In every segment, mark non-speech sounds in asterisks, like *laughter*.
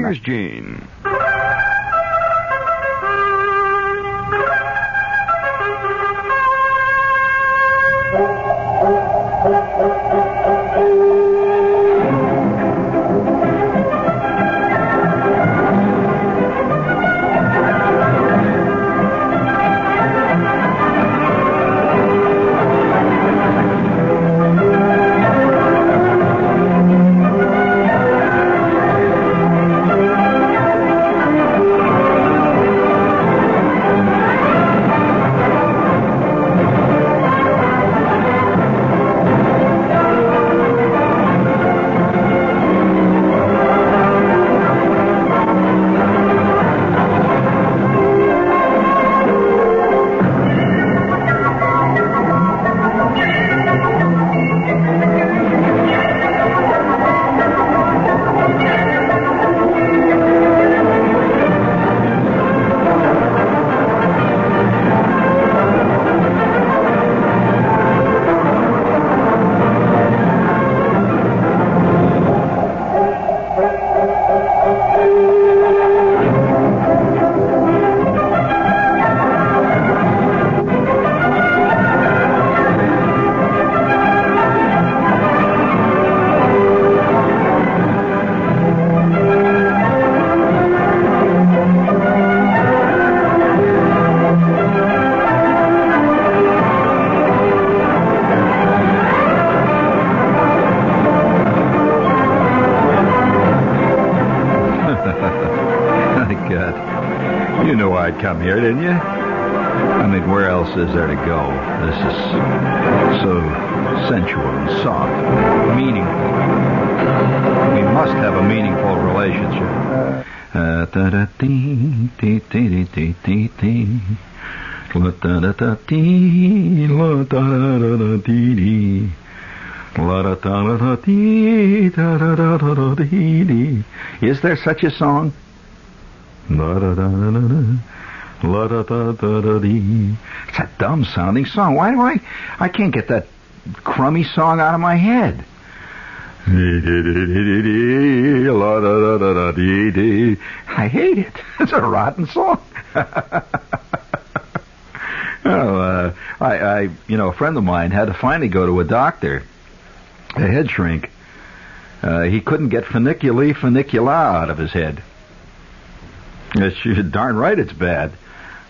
Here's Jean. You? I mean, where else is there to go? This is so sensual and soft, meaningful. We must have a meaningful relationship. Uh. Is there such a song? La-da-da-da-da. La-da-da-da-da-dee. It's a dumb sounding song. Why do I, I can't get that crummy song out of my head. I hate it. *laughs* It's a rotten song. *laughs* oh, uh, I, I, you know, a friend of mine had to finally go to a doctor, a head shrink. Uh, he couldn't get funiculi funicula out of his head. It's darn right it's bad.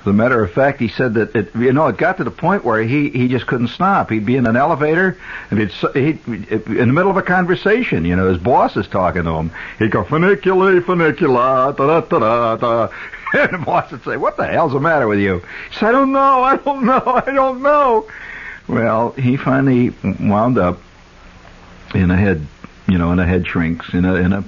As a matter of fact, he said that it, you know, it got to the point where he, he just couldn't stop. He'd be in an elevator, and he'd, he'd, in the middle of a conversation, you know, his boss is talking to him. He'd go, funiculi, funicula, da da da da da. And the boss would say, what the hell's the matter with you? He said, I don't know, I don't know, I don't know. Well, he finally wound up in a head, you know, in a head shrinks, in a, in a,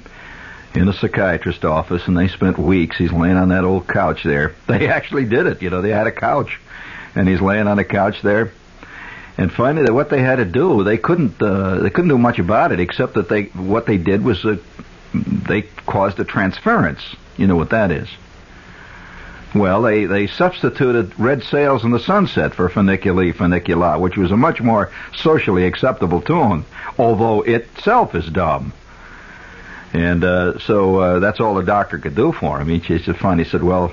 in a psychiatrist office, and they spent weeks. He's laying on that old couch there. *laughs* They actually did it. You know, they had a couch, and he's laying on a couch there. And finally, what they had to do, they couldn't uh, they couldn't do much about it, except that they what they did was uh, they caused a transference. You know what that is? Well, they, they substituted red sails in the sunset for funiculi funicula, which was a much more socially acceptable tune, although itself is dumb. And uh, so uh, that's all the doctor could do for him. He just finally said, "Well,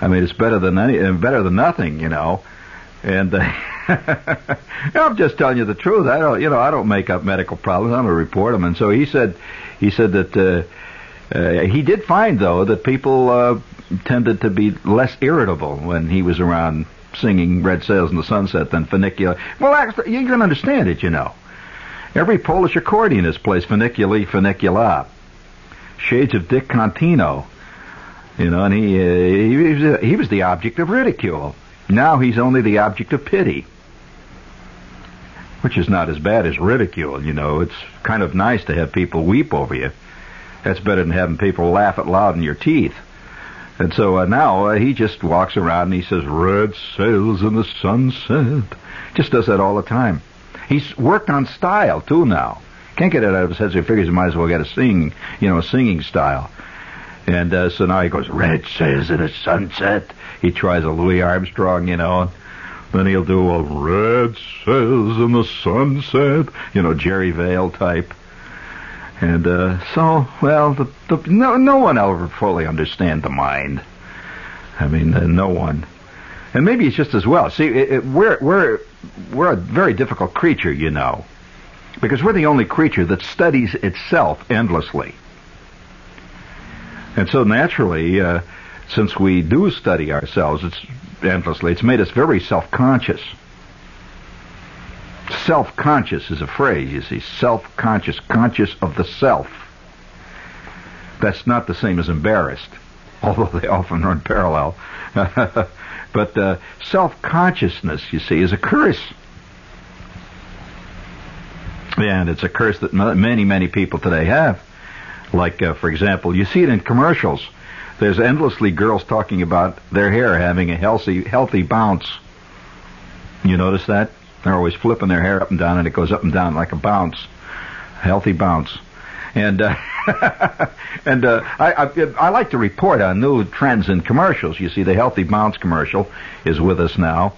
I mean, it's better than any, better than nothing, you know." And uh, *laughs* I'm just telling you the truth. I don't, you know, I don't make up medical problems. I'm going to report them. And so he said, he said that uh, uh, he did find though that people uh, tended to be less irritable when he was around singing "Red Sails in the Sunset" than funicula. Well, actually, you can understand it, you know. Every Polish accordionist plays funiculi funicula shades of Dick Contino. You know, and he, uh, he, was, he was the object of ridicule. Now he's only the object of pity. Which is not as bad as ridicule, you know. It's kind of nice to have people weep over you. That's better than having people laugh out loud in your teeth. And so uh, now uh, he just walks around and he says, Red sails in the sunset. Just does that all the time. He's worked on style, too, now. Can't get it out of his head, so he figures he might as well get a singing, you know, a singing style. And uh, so now he goes, Red says in the sunset. He tries a Louis Armstrong, you know. Then he'll do a Red sails in the sunset, you know, Jerry Vale type. And uh, so, well, the, the, no, no one ever fully understand the mind. I mean, uh, no one. And maybe it's just as well. See, it, it, we're we're we're a very difficult creature, you know, because we're the only creature that studies itself endlessly. And so naturally, uh, since we do study ourselves it's endlessly, it's made us very self-conscious. Self-conscious is a phrase, you see. Self-conscious, conscious of the self. That's not the same as embarrassed, *laughs* although they often run parallel. *laughs* but uh, self-consciousness, you see, is a curse. And it's a curse that many, many people today have. Like, uh, for example, you see it in commercials. There's endlessly girls talking about their hair having a healthy, healthy bounce. You notice that? They're always flipping their hair up and down, and it goes up and down like a bounce, healthy bounce. And uh, *laughs* and uh, I, I I like to report on new trends in commercials. You see, the healthy bounce commercial is with us now.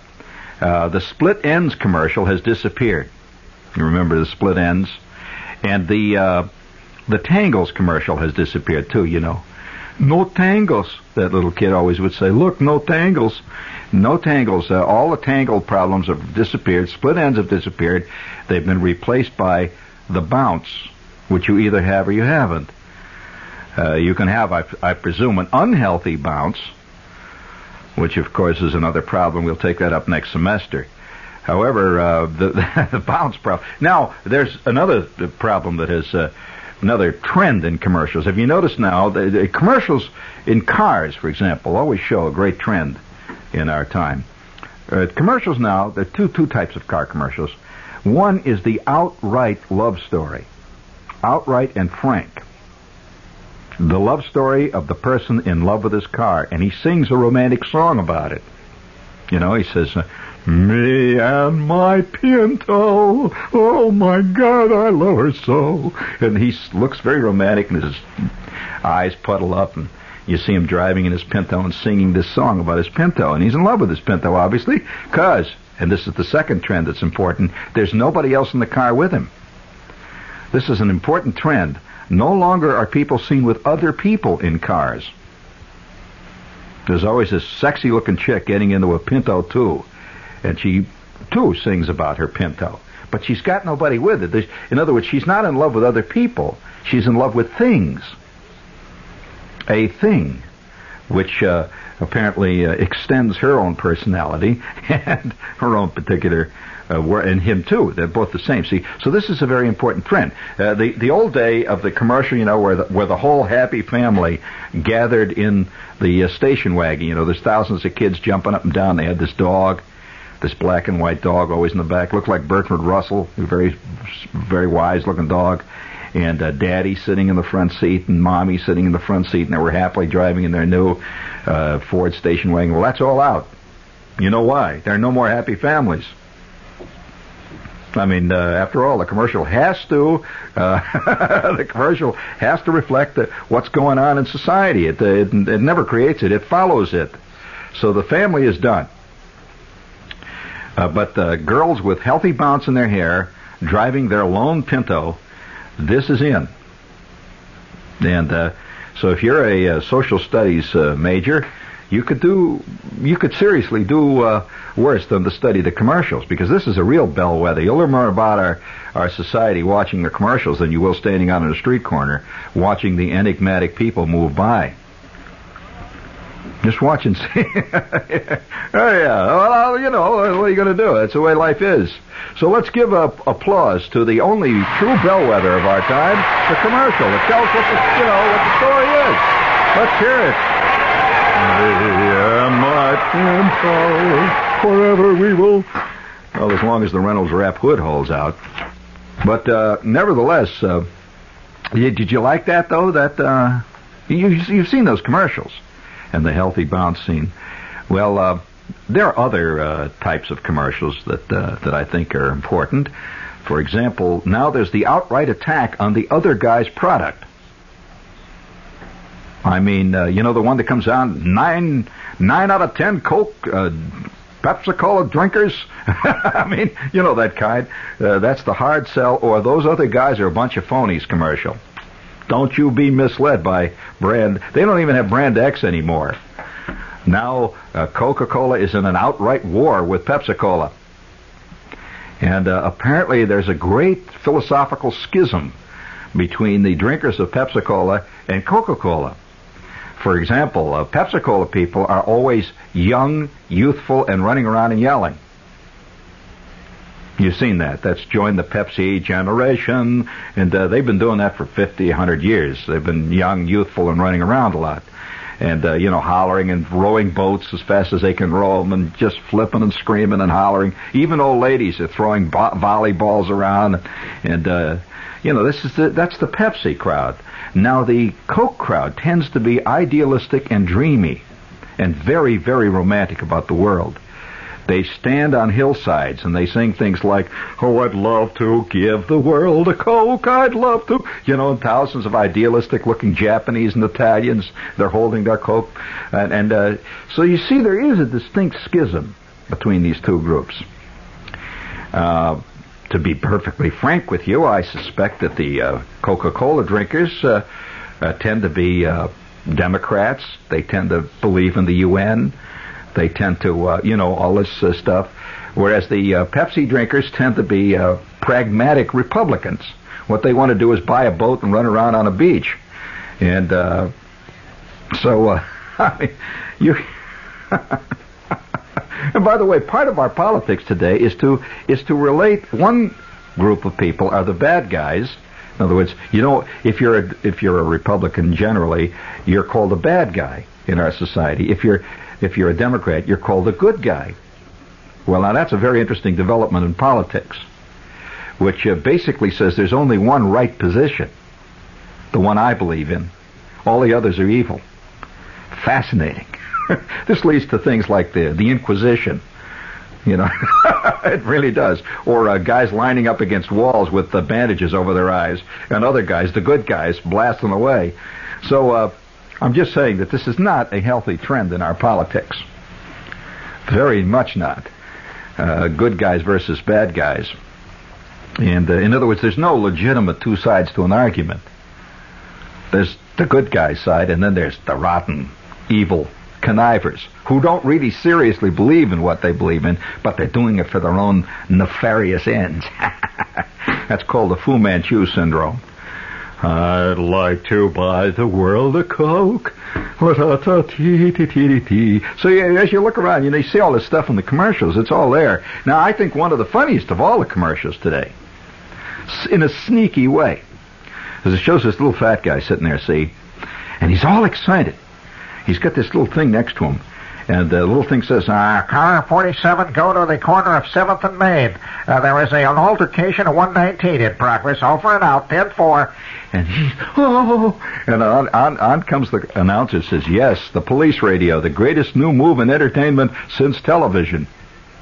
Uh, the split ends commercial has disappeared. You remember the split ends, and the uh, the tangles commercial has disappeared too. You know, no tangles. That little kid always would say, "Look, no tangles." No tangles. Uh, all the tangle problems have disappeared. Split ends have disappeared. They've been replaced by the bounce, which you either have or you haven't. Uh, you can have, I, I presume, an unhealthy bounce, which of course is another problem. We'll take that up next semester. However, uh, the, *laughs* the bounce problem. Now, there's another problem that has uh, another trend in commercials. Have you noticed now the, the commercials in cars, for example, always show a great trend in our time. Uh, commercials now, there are two, two types of car commercials. One is the outright love story. Outright and frank. The love story of the person in love with his car, and he sings a romantic song about it. You know, he says, me and my Pinto. Oh my God, I love her so. And he looks very romantic and his eyes puddle up and you see him driving in his Pinto and singing this song about his Pinto. And he's in love with his Pinto, obviously, because, and this is the second trend that's important, there's nobody else in the car with him. This is an important trend. No longer are people seen with other people in cars. There's always this sexy looking chick getting into a Pinto too. And she too sings about her Pinto. But she's got nobody with her. in other words, she's not in love with other people. She's in love with things a thing, which uh, apparently uh, extends her own personality *laughs* and her own particular uh, and him too. They're both the same. See, so this is a very important trend. Uh, the the old day of the commercial, you know, where the, where the whole happy family gathered in the uh, station wagon. You know, there's thousands of kids jumping up and down. They had this dog, this black and white dog, always in the back, looked like Bertrand Russell, a very very wise looking dog and uh, daddy sitting in the front seat and mommy sitting in the front seat, and they were happily driving in their new uh, Ford station wagon. Well, that's all out. You know why? There are no more happy families. I mean, uh, after all, the commercial has to uh, *laughs* the commercial has to reflect the, what's going on in society. It, it, it never creates it; it follows it. So the family is done. Uh, but the girls with healthy bounce in their hair, driving their lone Pinto, this is in. And uh, so if you're a, a uh, social studies uh, major, you could do you could seriously do uh, worse than to study the commercials because this is a real bellwether. You'll learn more about our our society watching the commercials than you will standing out on a street corner watching the enigmatic people move by. Just watch and *laughs* see. oh yeah. Well, you know, what are you going to do? That's the way life is. So let's give a, applause to the only true bellwether of our time, the commercial. It tells what the, you know, what the story is. Let's hear it. Yeah, my forever we will. Well, as long as the Reynolds Wrap hood holds out. But uh, nevertheless, uh, did you like that though? That uh, you, you've seen those commercials and the healthy bounce scene. Well, uh, there are other uh, types of commercials that uh, that I think are important. For example, now there's the outright attack on the other guy's product. I mean, uh, you know, the one that comes out nine nine out of ten Coke. Uh, Pepsi Cola drinkers. *laughs* I mean, you know that kind. Uh, that's the hard sell, or those other guys are a bunch of phonies commercial. Don't you be misled by brand. They don't even have brand X anymore. Now uh, Coca-Cola is in an outright war with Pepsi-Cola. And uh, apparently there's a great philosophical schism between the drinkers of Pepsi-Cola and Coca-Cola. For example, uh, Pepsi-Cola people are always young, youthful, and running around and yelling. You've seen that. That's joined the Pepsi generation, and uh, they've been doing that for 50, 100 years. They've been young, youthful, and running around a lot. And, uh, you know, hollering and rowing boats as fast as they can row them and just flipping and screaming and hollering. Even old ladies are throwing bo- volleyballs around. And, uh, you know, this is the, that's the Pepsi crowd. Now, the Coke crowd tends to be idealistic and dreamy and very, very romantic about the world. They stand on hillsides and they sing things like, Oh, I'd love to give the world a Coke, I'd love to. You know, thousands of idealistic looking Japanese and Italians, they're holding their Coke. And, and uh, so you see there is a distinct schism between these two groups. Uh, to be perfectly frank with you, I suspect that the uh, Coca-Cola drinkers uh, uh, tend to be uh, Democrats. They tend to believe in the UN. They tend to, uh, you know, all this uh, stuff. Whereas the uh, Pepsi drinkers tend to be uh, pragmatic Republicans. What they want to do is buy a boat and run around on a beach. And uh, so, uh, *laughs* you. *laughs* and by the way, part of our politics today is to is to relate one group of people are the bad guys. In other words, you know, if you're a, if you're a Republican generally, you're called a bad guy in our society. If you're if you're a Democrat, you're called a good guy. Well, now that's a very interesting development in politics, which uh, basically says there's only one right position, the one I believe in. All the others are evil. Fascinating. *laughs* this leads to things like the the Inquisition. You know, *laughs* it really does. Or uh, guys lining up against walls with the bandages over their eyes, and other guys, the good guys, blasting away. So uh, I'm just saying that this is not a healthy trend in our politics. Very much not. Uh, good guys versus bad guys. And uh, in other words, there's no legitimate two sides to an argument. There's the good guy side, and then there's the rotten, evil connivers who don't really seriously believe in what they believe in, but they're doing it for their own nefarious ends. *laughs* That's called the Fu Manchu syndrome. I'd like to buy the world a Coke. So yeah, as you look around, you know, you see all this stuff in the commercials. It's all there. Now, I think one of the funniest of all the commercials today, in a sneaky way, is it shows this little fat guy sitting there, see, and he's all excited. He's got this little thing next to him. And the little thing says, uh, car 47, go to the corner of 7th and Main. Uh, there is a, an altercation at 119 in progress. Over and out, 10-4. And he, *laughs* oh, and on, on, on comes the announcer says, yes, the police radio, the greatest new move in entertainment since television.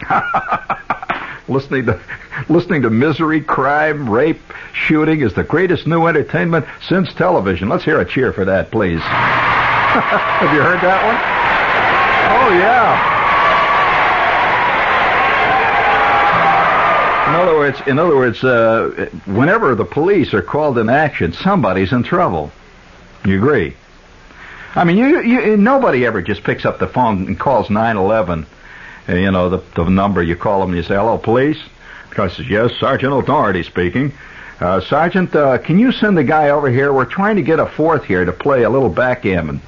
*laughs* listening to listening to misery, crime, rape, shooting is the greatest new entertainment since television. Let's hear a cheer for that, please. *laughs* Have you heard that one? Oh yeah. In other words, in other words, uh, whenever the police are called in action, somebody's in trouble. You agree? I mean, you, you nobody ever just picks up the phone and calls nine eleven. Uh, you know the the number you call them and you say, "Hello, police." Guy says, "Yes, Sergeant Authority speaking." Uh, Sergeant, uh, can you send the guy over here? We're trying to get a fourth here to play a little backgammon.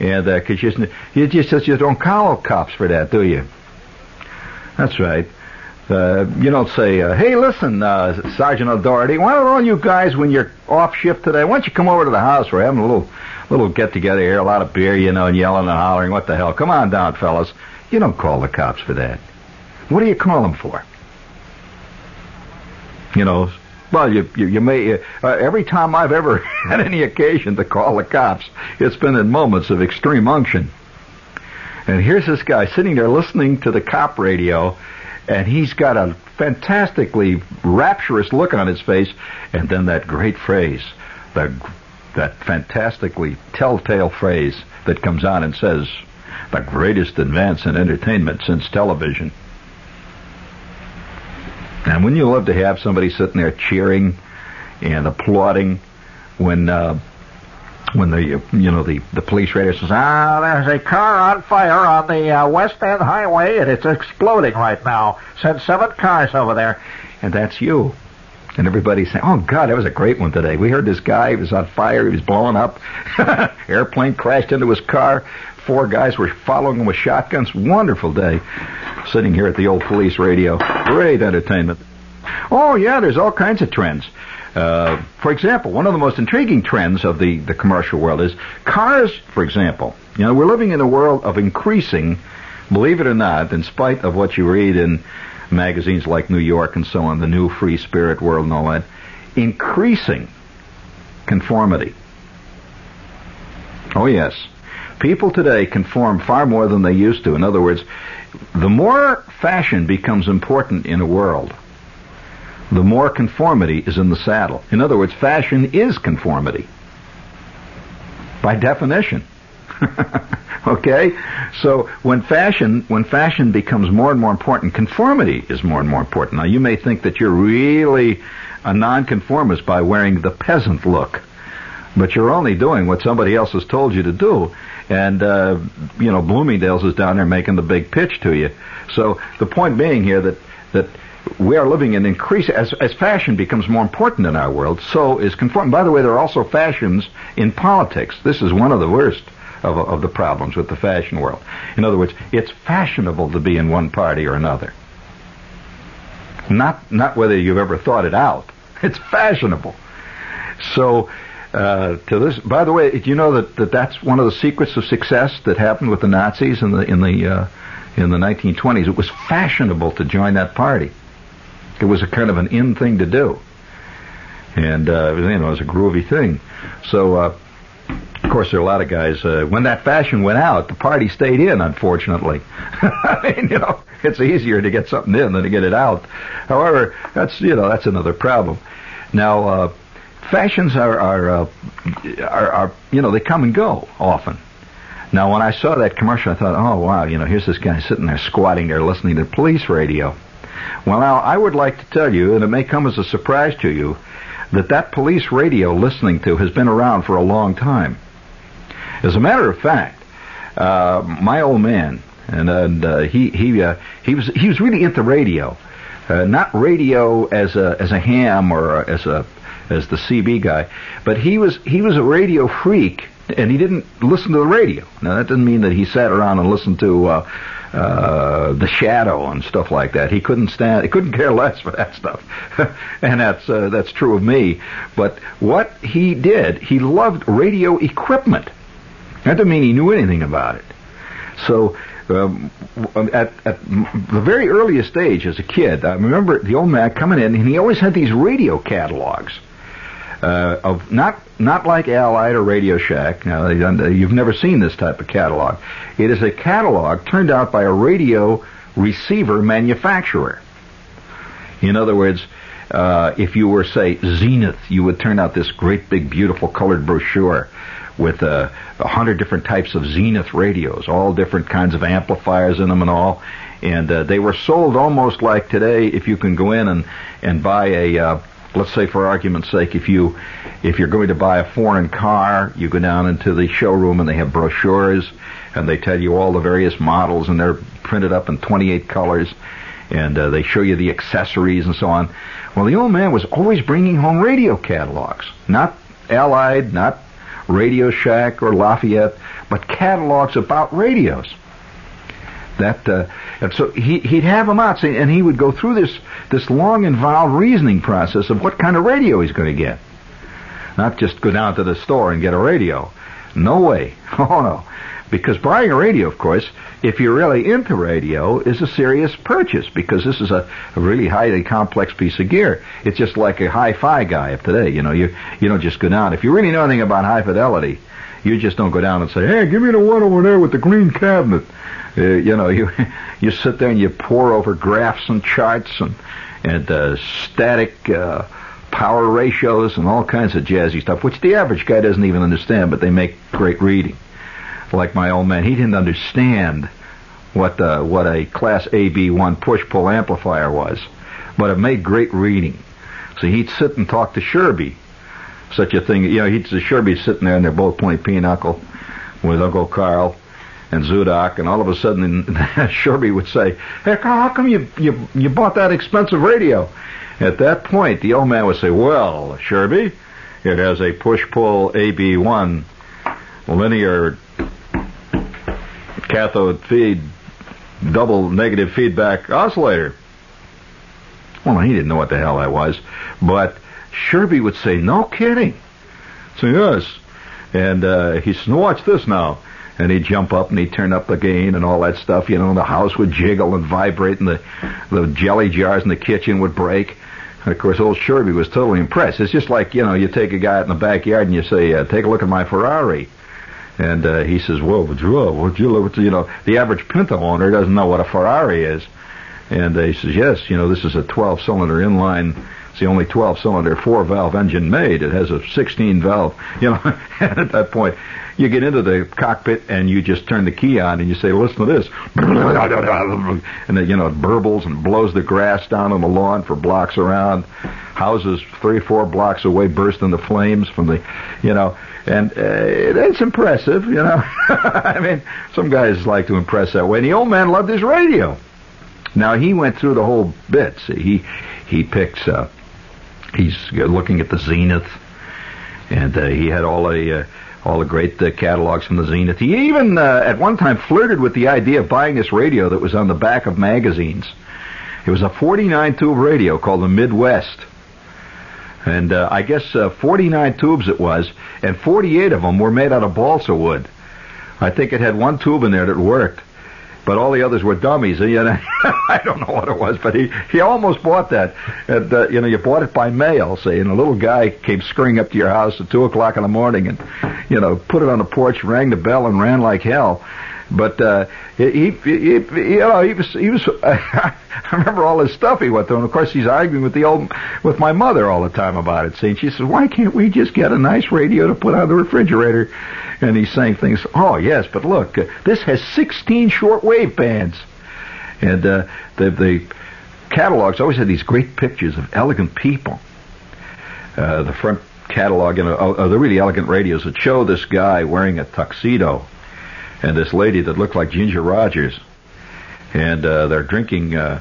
And uh, cause you, you just you don't call cops for that, do you? That's right. Uh, you don't say, uh, "Hey, listen, uh, Sergeant Authority, why don't all you guys, when you're off shift today, why don't you come over to the house? We're having a little, little get together here, a lot of beer, you know, and yelling and hollering. What the hell? Come on down, fellas. You don't call the cops for that. What do you call them for? You know, well, you you, you may uh, every time I've ever *laughs* had any occasion to call the cops, it's been in moments of extreme unction. And here's this guy sitting there listening to the cop radio, and he's got a fantastically rapturous look on his face, and then that great phrase, the that fantastically telltale phrase that comes on and says, "The greatest advance in entertainment since television." And wouldn't you love to have somebody sitting there cheering and applauding when uh, when the you know the the police radio says ah there's a car on fire on the uh, West End Highway and it's exploding right now. Send seven cars over there, and that's you. And everybody's saying, "Oh God, that was a great one today. We heard this guy. He was on fire. He was blowing up. *laughs* Airplane crashed into his car. Four guys were following him with shotguns. Wonderful day. Sitting here at the old police radio. Great entertainment. Oh yeah, there's all kinds of trends. Uh, for example, one of the most intriguing trends of the, the commercial world is cars, for example. You know, we're living in a world of increasing, believe it or not, in spite of what you read in magazines like New York and so on, the new free spirit world and all that, increasing conformity. Oh yes. People today conform far more than they used to. In other words, the more fashion becomes important in a world, the more conformity is in the saddle. In other words, fashion is conformity. By definition. *laughs* okay? So when fashion when fashion becomes more and more important, conformity is more and more important. Now you may think that you're really a nonconformist by wearing the peasant look, but you're only doing what somebody else has told you to do. And uh, you know, Bloomingdale's is down there making the big pitch to you. So the point being here that that we are living in increase as as fashion becomes more important in our world. So is conform. By the way, there are also fashions in politics. This is one of the worst of of the problems with the fashion world. In other words, it's fashionable to be in one party or another. Not not whether you've ever thought it out. *laughs* It's fashionable. So. Uh, to this, by the way, do you know that, that that's one of the secrets of success that happened with the Nazis in the in the uh, in the 1920s? It was fashionable to join that party. It was a kind of an in thing to do, and uh, you know, it was a groovy thing. So, uh, of course, there are a lot of guys. Uh, when that fashion went out, the party stayed in. Unfortunately, *laughs* I mean, you know, it's easier to get something in than to get it out. However, that's you know that's another problem. Now, uh, fashions are are, uh, are are you know they come and go often. Now, when I saw that commercial, I thought, oh wow, you know, here's this guy sitting there squatting there listening to police radio. Well, now, I would like to tell you, and it may come as a surprise to you, that that police radio listening to has been around for a long time. As a matter of fact, uh, my old man, and, and uh, he he uh, he was he was really into radio, uh, not radio as a as a ham or as a as the CB guy, but he was he was a radio freak, and he didn't listen to the radio. Now that doesn't mean that he sat around and listened to uh, uh, the shadow and stuff like that. He couldn't stand, he couldn't care less for that stuff, *laughs* and that's uh, that's true of me. But what he did, he loved radio equipment. That doesn't mean he knew anything about it. So. Um, at, at the very earliest stage as a kid, I remember the old man coming in, and he always had these radio catalogs uh, of not not like Allied or Radio Shack. Now, you've never seen this type of catalog. It is a catalog turned out by a radio receiver manufacturer. In other words, uh, if you were, say, Zenith, you would turn out this great big beautiful colored brochure with uh, a uh, hundred different types of Zenith radios, all different kinds of amplifiers in them and all. And uh, they were sold almost like today, if you can go in and, and buy a, uh, let's say for argument's sake, if you if you're going to buy a foreign car, you go down into the showroom and they have brochures and they tell you all the various models and they're printed up in 28 colors and uh, they show you the accessories and so on. Well, the old man was always bringing home radio catalogs, not Allied, not Radio Shack or Lafayette, but catalogs about radios. That uh, and so he he'd have them out, and he would go through this this long involved reasoning process of what kind of radio he's going to get. Not just go down to the store and get a radio. No way. *laughs* Oh no. Because buying a radio, of course, if you're really into radio, is a serious purchase because this is a, a really highly complex piece of gear. It's just like a hi-fi guy of today. You know, you you don't just go down. If you really know anything about high fidelity, you just don't go down and say, "Hey, give me the one over there with the green cabinet." Uh, you know, *laughs* you you sit there and you pore over graphs and charts and and uh, static uh, power ratios and all kinds of jazzy stuff, which the average guy doesn't even understand, but they make great reading. Like my old man, he didn't understand what what a Class AB1 push pull amplifier was, but it made great reading. So he'd sit and talk to Sherby such a thing. You know, he'd be sitting there and they're both playing pinochle with Uncle Carl and Zudok, and all of a sudden *laughs* Sherby would say, "Hey, Carl, how come you you you bought that expensive radio?" At that point, the old man would say, "Well, Sherby, it has a push-pull AB1 linear cathode feed double negative feedback oscillator." Well, he didn't know what the hell that was, but Sherby would say, "No kidding." So yes, and uh, he said, "Watch this now." And he'd jump up and he'd turn up the gain and all that stuff. You know, the house would jiggle and vibrate, and the the jelly jars in the kitchen would break. And of course, old Sherby was totally impressed. It's just like you know, you take a guy out in the backyard and you say, uh, "Take a look at my Ferrari." And uh, he says, "Whoa, would you, would you look at you know?" The average Pinto owner doesn't know what a Ferrari is, and uh, he says, "Yes, you know, this is a 12-cylinder inline it's the only 12-cylinder four-valve engine made. It has a 16-valve. You know, *laughs* at that point, you get into the cockpit and you just turn the key on and you say, "Listen to this," *laughs* and then you know it burbles and blows the grass down on the lawn for blocks around. Houses three, four blocks away burst into flames from the, you know, and uh, it's impressive. You know, *laughs* I mean, some guys like to impress that way. And the old man loved his radio. Now he went through the whole bit. See, he he picks. Uh, he's looking at the Zenith, and uh, he had all the uh, all the great uh, catalogs from the Zenith. He even uh, at one time flirted with the idea of buying this radio that was on the back of magazines. It was a 49 tube radio called the Midwest. And uh, I guess uh, 49 tubes it was, and 48 of them were made out of balsa wood. I think it had one tube in there that worked but all the others were dummies. And, you know, *laughs* I don't know what it was, but he he almost bought that. And, uh, you know, you bought it by mail, say, and a little guy came scurrying up to your house at two o'clock in the morning, and you know, put it on the porch, rang the bell, and ran like hell. But uh, he, he, he, you know, he was, he was. *laughs* I remember all his stuff he went through, and of course he's arguing with the old, with my mother all the time about it. Saying, she says, "Why can't we just get a nice radio to put on the refrigerator?" And he's saying things. Oh yes, but look, uh, this has 16 shortwave bands, and uh, the the catalogs always had these great pictures of elegant people. Uh, the front catalog, know, uh, the really elegant radios that show this guy wearing a tuxedo and this lady that looked like Ginger Rogers, and uh, they're drinking uh,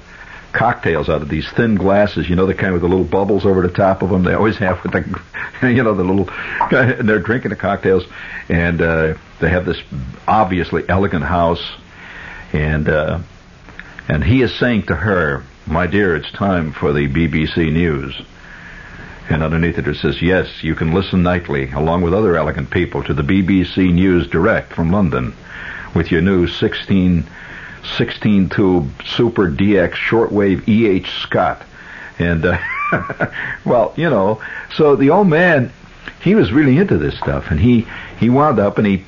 cocktails out of these thin glasses. You know, the kind with the little bubbles over the top of them. They always have with the, *laughs* you know, the little. And *laughs* they're drinking the cocktails, and uh, they have this obviously elegant house, and uh, and he is saying to her, "My dear, it's time for the BBC News." And underneath it, it says, Yes, you can listen nightly, along with other elegant people, to the BBC News Direct from London with your new 16, 16 tube Super DX shortwave EH Scott. And, uh, *laughs* well, you know, so the old man, he was really into this stuff, and he, he wound up and he,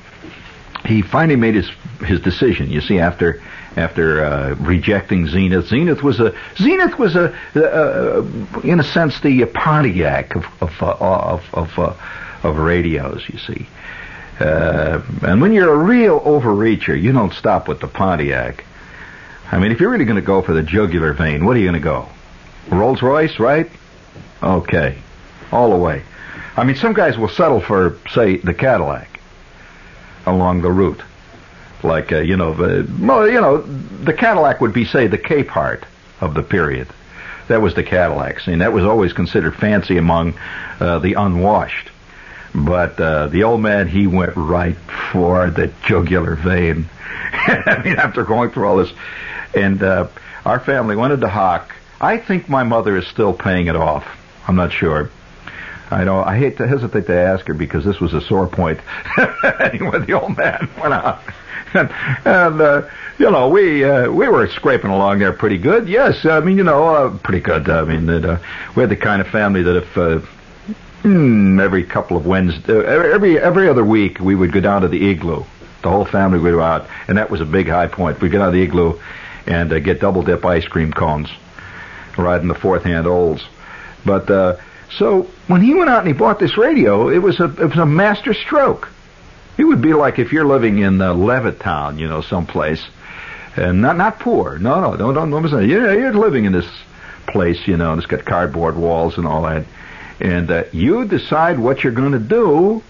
he finally made his, his decision. You see, after, after uh, rejecting Zenith. Zenith was a Zenith was a, uh, in a sense, the Pontiac of of uh, of of, uh, of radios. You see, uh, and when you're a real overreacher, you don't stop with the Pontiac. I mean, if you're really going to go for the jugular vein, what are you going to go? Rolls Royce, right? Okay, all the way. I mean, some guys will settle for, say, the Cadillac along the route. Like, uh, you know, the, well, you know, the Cadillac would be, say, the Capehart of the period. That was the Cadillac scene. That was always considered fancy among uh, the unwashed. But uh, the old man, he went right for the jugular vein. *laughs* I mean, after going through all this, and uh, our family wanted to hawk. I think my mother is still paying it off. I'm not sure. I know. I hate to hesitate to ask her because this was a sore point. *laughs* anyway, the old man *laughs* went out, and, and uh, you know, we uh, we were scraping along there pretty good. Yes, I mean, you know, uh, pretty good. I mean, that uh, we had the kind of family that if uh, mm, every couple of Wednesdays, uh, every every other week, we would go down to the igloo. The whole family would go out, and that was a big high point. We'd get out of the igloo and uh, get double dip ice cream cones, riding the fourth hand olds. But uh, so when he went out and he bought this radio, it was a it was a master stroke. It would be like if you're living in uh, Levittown, you know, someplace, and not not poor. No, no, don't don't. don't you're, you're living in this place, you know, and it's got cardboard walls and all that. And uh, you decide what you're going to do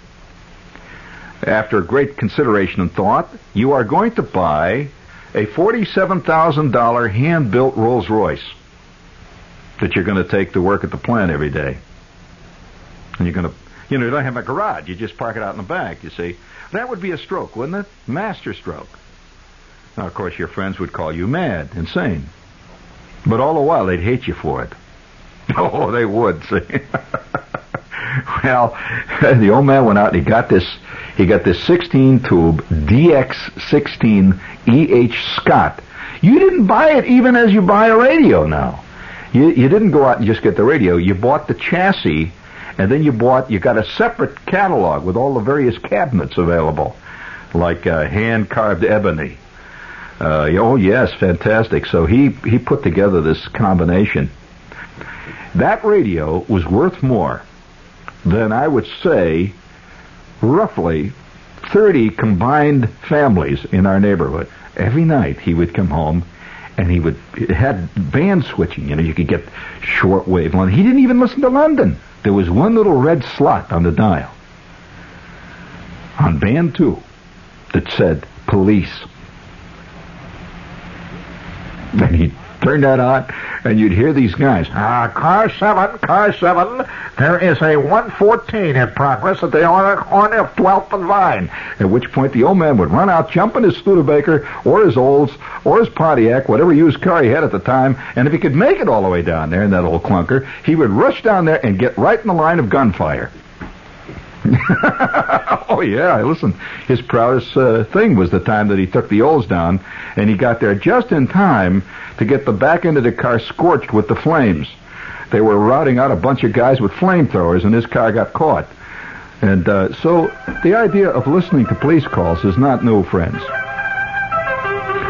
after great consideration and thought. You are going to buy a $47,000 hand-built Rolls Royce that you're going to take to work at the plant every day. And you're going to, you know, you don't have a garage. You just park it out in the back, you see. That would be a stroke, wouldn't it? Master stroke. Now, of course, your friends would call you mad, insane. But all the while, they'd hate you for it. *laughs* Oh, they would, see. *laughs* well, *laughs* the old man went out and he got this, he got this 16 tube DX16 EH Scott. You didn't buy it even as you buy a radio now. You, you didn't go out and just get the radio. You bought the chassis and then you bought, you got a separate catalog with all the various cabinets available, like uh, hand carved ebony. Uh, oh yes, fantastic. So he he put together this combination. That radio was worth more than I would say, roughly 30 combined families in our neighborhood. Every night he would come home and he would had band switching. You know, you could get shortwave. He didn't even listen to London. There was one little red slot on the dial on band two that said police. And he turned that on, and you'd hear these guys. Ah, car seven, car seven. There is a 114 in progress at the corner of 12th and Vine. At which point the old man would run out, jump in his Studebaker or his Olds or his Pontiac, whatever used car he had at the time, and if he could make it all the way down there in that old clunker, he would rush down there and get right in the line of gunfire. *laughs* oh yeah, listen. His proudest uh, thing was the time that he took the Olds down, and he got there just in time to get the back end of the car scorched with the flames. They were routing out a bunch of guys with flamethrowers, and his car got caught. And uh, so the idea of listening to police calls is not new, friends.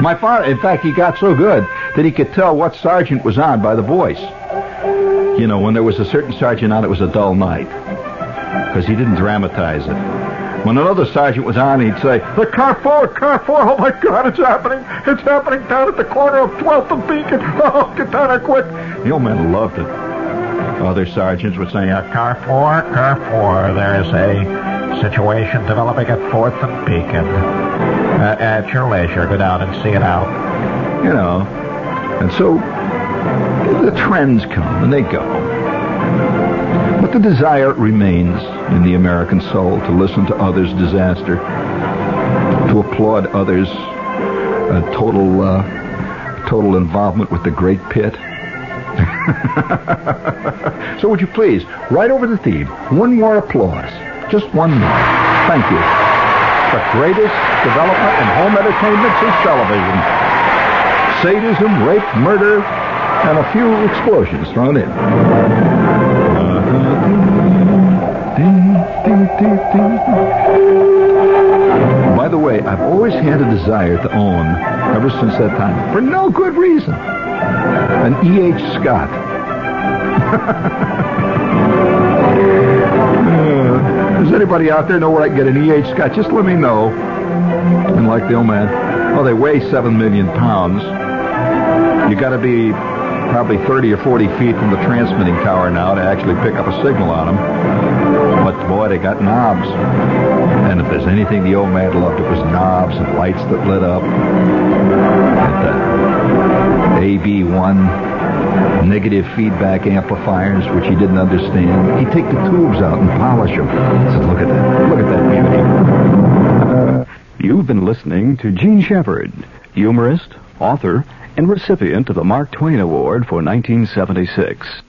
My father, in fact, he got so good that he could tell what sergeant was on by the voice. You know, when there was a certain sergeant on, it was a dull night because he didn't dramatize it. When another sergeant was on, he'd say, The car four, car four, oh my God, it's happening. It's happening down at the corner of 12th and Beacon. *laughs* Oh, get down there quick. The old man loved it. Other sergeants would say, Car four, car four, there's a situation developing at 4th and Beacon. Uh, at your leisure, go down and see it out. You know, and so the trends come and they go. But the desire remains in the American soul to listen to others' disaster, to applaud others' uh, total uh, total involvement with the great pit. *laughs* so would you please, right over the theme, one more applause. Just one more. Thank you. The greatest development in home entertainment since television. Sadism, rape, murder, and a few explosions thrown in. By the way, I've always had a desire to own, ever since that time, for no good reason, an E.H. Scott. *laughs* uh, does anybody out there know where I can get an E.H. Scott? Just let me know. And like the old man, oh, they weigh seven million pounds. You got to be probably 30 or 40 feet from the transmitting tower now to actually pick up a signal on them. But boy, they got knobs. And if there's anything the old man loved, it was knobs and lights that lit up. And the AB1 negative feedback amplifiers, which he didn't understand. He'd take the tubes out and polish them. He Said, look at that. Look at that beauty. You've been listening to Jean Shepherd, humorist, author, and recipient of the Mark Twain Award for 1976.